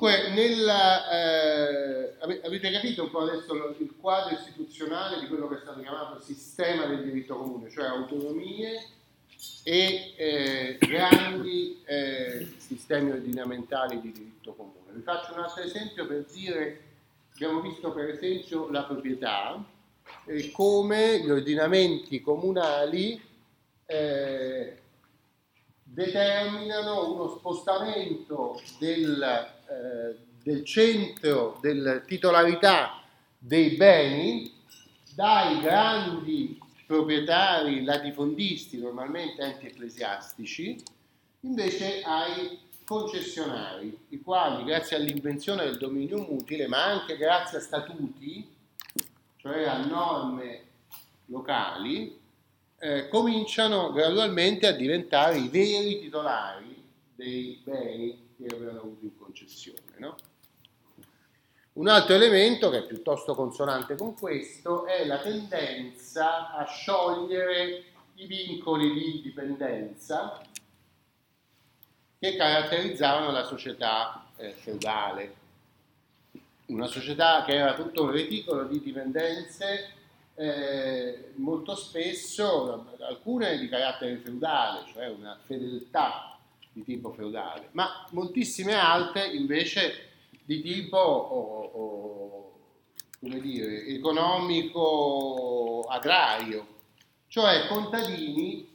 Dunque, nella, eh, avete capito un po' adesso il quadro istituzionale di quello che è stato chiamato sistema del diritto comune, cioè autonomie e eh, grandi eh, sistemi ordinamentali di diritto comune. Vi faccio un altro esempio per dire, abbiamo visto per esempio la proprietà, e come gli ordinamenti comunali eh, determinano uno spostamento del, eh, del centro della titolarità dei beni dai grandi proprietari latifondisti, normalmente anche ecclesiastici, invece ai concessionari, i quali grazie all'invenzione del dominio mutile, ma anche grazie a statuti, cioè a norme locali, eh, cominciano gradualmente a diventare i veri titolari dei beni che avevano avuto in concessione. No? Un altro elemento che è piuttosto consonante con questo è la tendenza a sciogliere i vincoli di dipendenza che caratterizzavano la società eh, feudale. Una società che era tutto un reticolo di dipendenze eh, molto spesso alcune di carattere feudale, cioè una fedeltà di tipo feudale, ma moltissime altre invece di tipo oh, oh, come dire, economico agrario, cioè contadini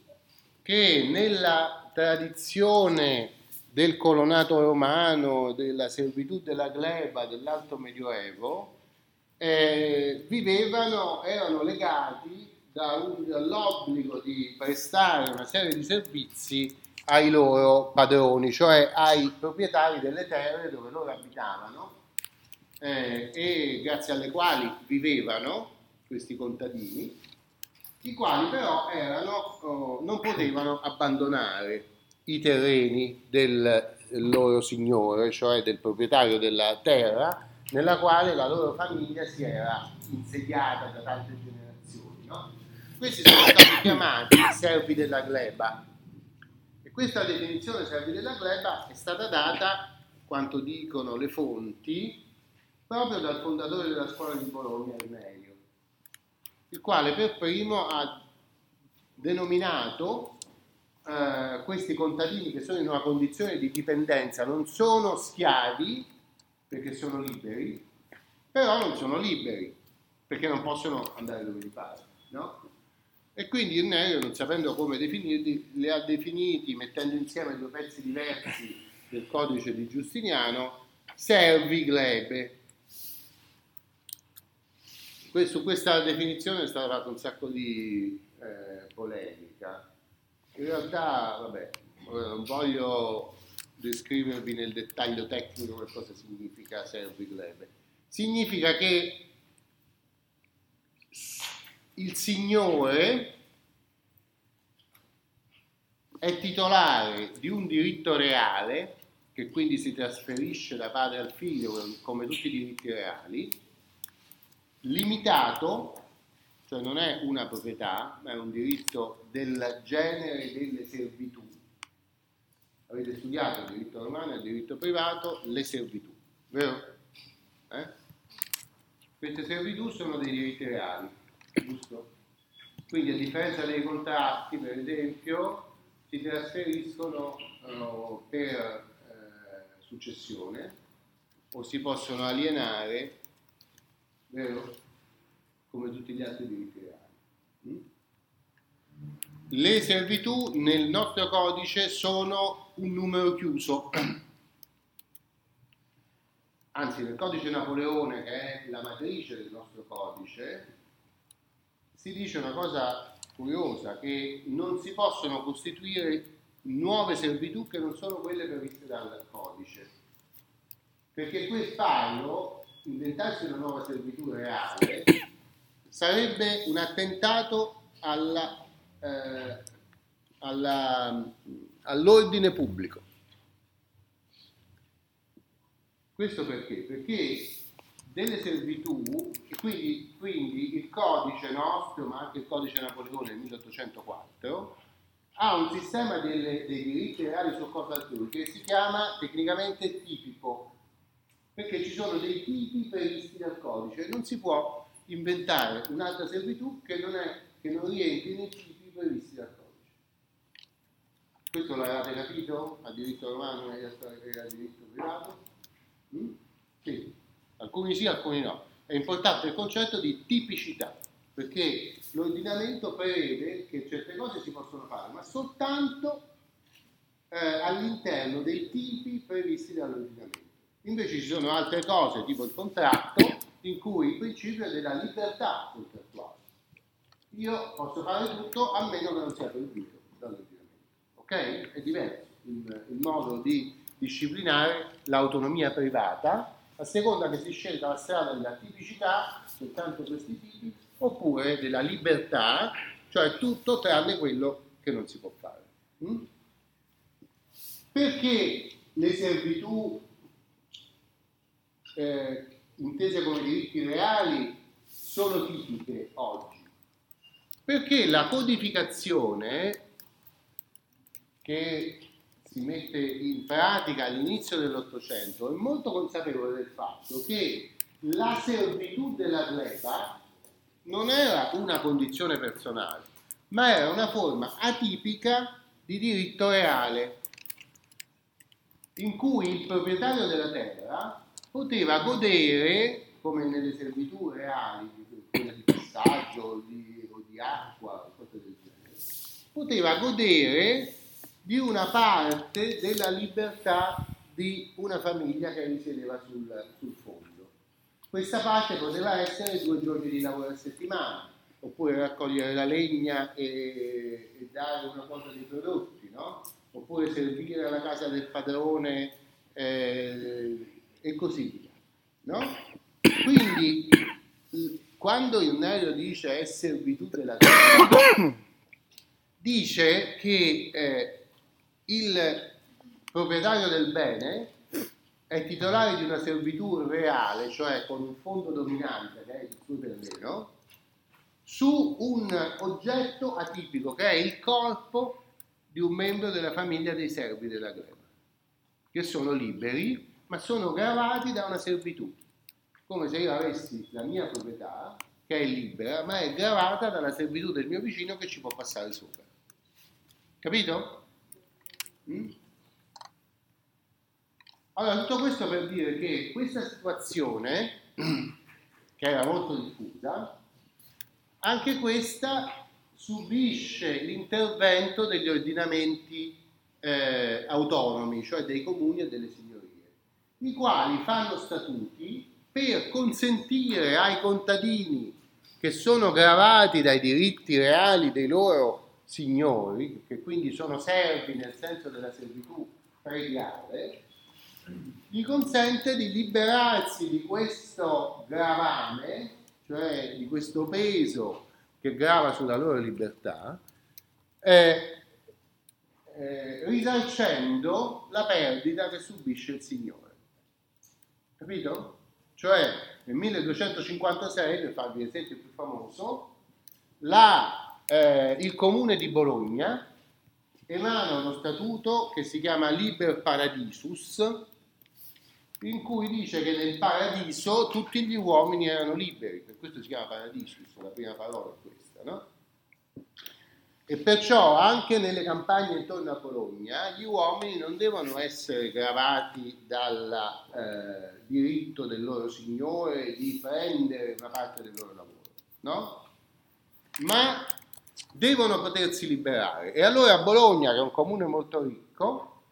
che nella tradizione del colonato romano, della servitù della gleba dell'alto medioevo, eh, vivevano, erano legati dall'obbligo di prestare una serie di servizi ai loro padroni, cioè ai proprietari delle terre dove loro abitavano eh, e grazie alle quali vivevano questi contadini, i quali però erano, oh, non potevano abbandonare i terreni del loro signore, cioè del proprietario della terra, nella quale la loro famiglia si era insediata da tante generazioni. No? Questi sono stati chiamati servi della gleba. E questa definizione servi della gleba è stata data, quanto dicono le fonti, proprio dal fondatore della scuola di Bologna, Armelio, il quale per primo ha denominato eh, questi contadini che sono in una condizione di dipendenza, non sono schiavi, perché sono liberi, però non sono liberi perché non possono andare dove li pare. No? E quindi Irnerio, non sapendo come definirli, li ha definiti mettendo insieme due pezzi diversi del codice di Giustiniano, servi glebe. Su questa definizione è stata fatta un sacco di eh, polemica. In realtà, vabbè, non voglio descrivervi nel dettaglio tecnico che cosa significa servi glebe. Significa che il Signore è titolare di un diritto reale, che quindi si trasferisce da padre al figlio come tutti i diritti reali, limitato, cioè non è una proprietà, ma è un diritto del genere delle servitù avete studiato il diritto romano e il diritto privato, le servitù, vero? Eh? Queste servitù sono dei diritti reali, giusto? Quindi a differenza dei contratti, per esempio, si trasferiscono uh, per uh, successione o si possono alienare, vero? Come tutti gli altri diritti reali. Mm? Le servitù nel nostro codice sono un numero chiuso. Anzi, nel codice Napoleone, che è la matrice del nostro codice, si dice una cosa curiosa, che non si possono costituire nuove servitù che non sono quelle previste dal codice. Perché quel farlo, inventarsi una nuova servitù reale, sarebbe un attentato alla eh, alla, all'ordine pubblico. Questo perché? Perché delle servitù, e quindi, quindi, il codice nostro, ma anche il codice Napoleone del 1804, ha un sistema delle, dei diritti reali su cosa altrui che si chiama tecnicamente tipico, perché ci sono dei tipi previsti dal codice, non si può inventare un'altra servitù che non, è, che non rientri nei tipi previsti dal codice. Questo l'avete capito? A diritto romano e a diritto privato? Mm? Sì, alcuni sì, alcuni no. È importante il concetto di tipicità, perché l'ordinamento prevede che certe cose si possono fare, ma soltanto eh, all'interno dei tipi previsti dall'ordinamento. Invece ci sono altre cose, tipo il contratto, in cui il principio è della libertà contrattuale. Io posso fare tutto a meno che non sia proibito dall'ordinamento. Ok? È diverso il, il modo di disciplinare l'autonomia privata a seconda che si scelga la strada della tipicità, soltanto questi tipi, oppure della libertà, cioè tutto tranne quello che non si può fare. Mm? Perché le servitù eh, intese come diritti reali sono tipiche oggi? Perché la codificazione che si mette in pratica all'inizio dell'Ottocento è molto consapevole del fatto che la servitù della gleba non era una condizione personale, ma era una forma atipica di diritto reale in cui il proprietario della terra poteva godere, come nelle servitù reali, quelle di passaggio o di, o di acqua, cose del genere, poteva godere di una parte della libertà di una famiglia che risiedeva sul, sul fondo. Questa parte poteva essere due giorni di lavoro a settimana, oppure raccogliere la legna e, e dare una cosa dei prodotti, no? oppure servire alla casa del padrone eh, e così via. No? Quindi quando il Nero dice è servitù della terra, dice che eh, il proprietario del bene è titolare di una servitù reale, cioè con un fondo dominante, che è il suo terreno, su un oggetto atipico, che è il corpo di un membro della famiglia dei servi della gleba, che sono liberi, ma sono gravati da una servitù, come se io avessi la mia proprietà, che è libera, ma è gravata dalla servitù del mio vicino che ci può passare sopra. Capito? Mm? Allora, tutto questo per dire che questa situazione, che era molto diffusa, anche questa subisce l'intervento degli ordinamenti eh, autonomi, cioè dei comuni e delle signorie, i quali fanno statuti per consentire ai contadini che sono gravati dai diritti reali dei loro signori, che quindi sono servi nel senso della servitù preghiale, gli consente di liberarsi di questo gravame, cioè di questo peso che grava sulla loro libertà, eh, eh, risarcendo la perdita che subisce il Signore. Capito? Cioè nel 1256, per farvi l'esempio più famoso, la, eh, il comune di Bologna emana uno statuto che si chiama Liber Paradisus, in cui dice che nel paradiso tutti gli uomini erano liberi, per questo si chiama Paradisus, la prima parola è questa, no? E perciò anche nelle campagne intorno a Bologna gli uomini non devono essere gravati dal eh, diritto del loro signore di prendere una parte del loro lavoro, no? Ma devono potersi liberare. E allora Bologna, che è un comune molto ricco,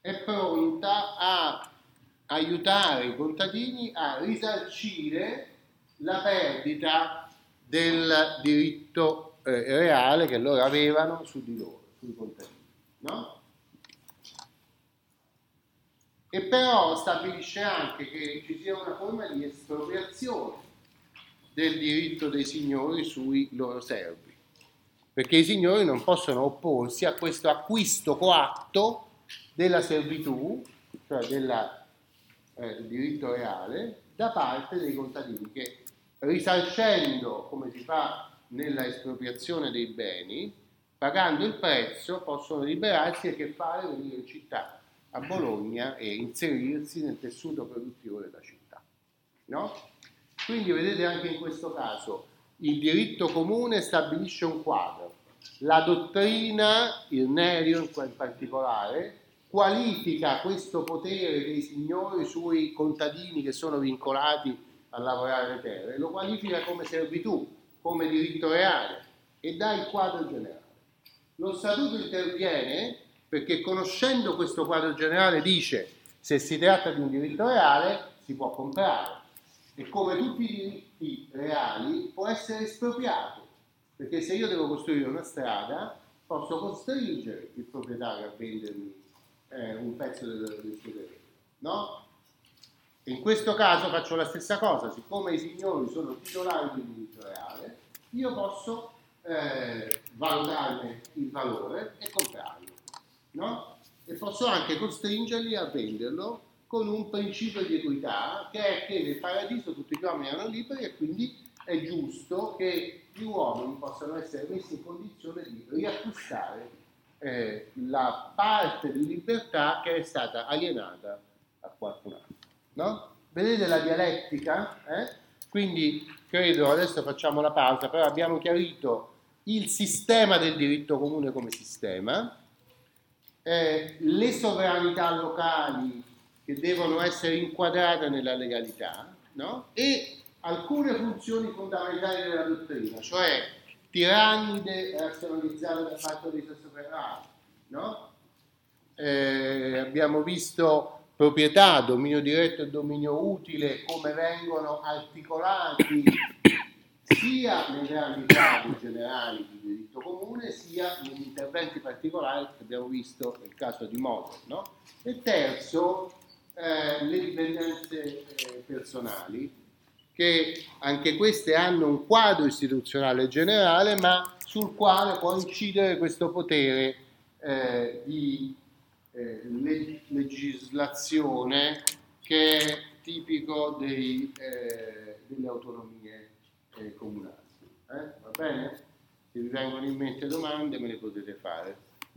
è pronta a aiutare i contadini a risarcire la perdita del diritto eh, reale che loro avevano su di loro, sui contadini. No? E però stabilisce anche che ci sia una forma di espropriazione del diritto dei signori sui loro servi, perché i signori non possono opporsi a questo acquisto coatto della servitù, cioè della eh, diritto reale da parte dei contadini che risarcendo come si fa nella espropriazione dei beni, pagando il prezzo possono liberarsi e che fare venire in città a Bologna e inserirsi nel tessuto produttivo della città. No? Quindi vedete anche in questo caso il diritto comune stabilisce un quadro, la dottrina, il Nerio in particolare, qualifica questo potere dei signori sui contadini che sono vincolati a lavorare le terre, lo qualifica come servitù, come diritto reale e dà il quadro generale. Lo statuto interviene perché conoscendo questo quadro generale dice se si tratta di un diritto reale si può comprare e come tutti i diritti reali può essere espropriato perché se io devo costruire una strada posso costringere il proprietario a vendermi eh, un pezzo del, del suo terreno no? in questo caso faccio la stessa cosa siccome i signori sono titolari del diritto reale io posso eh, valutarne il valore e comprarlo no? e posso anche costringerli a venderlo con un principio di equità che è che nel paradiso tutti gli uomini erano liberi e quindi è giusto che gli uomini possano essere messi in condizione di riacquistare eh, la parte di libertà che è stata alienata a qualcun altro. No? Vedete la dialettica? Eh? Quindi credo, adesso facciamo la pausa, però abbiamo chiarito il sistema del diritto comune come sistema, eh, le sovranità locali che devono essere inquadrate nella legalità no? e alcune funzioni fondamentali della dottrina, cioè tirannide razionalizzate dal fatto dei sopranati. No? Eh, abbiamo visto proprietà, dominio diretto e dominio utile, come vengono articolati sia nei grandi quadri generali di diritto comune, sia negli interventi particolari che abbiamo visto nel caso di Motor. No? E terzo, eh, le dipendenze eh, personali, che anche queste hanno un quadro istituzionale generale, ma sul quale può incidere questo potere eh, di eh, legislazione che è tipico dei, eh, delle autonomie eh, comunali. va bene? Se vi vengono in mente domande me le potete fare.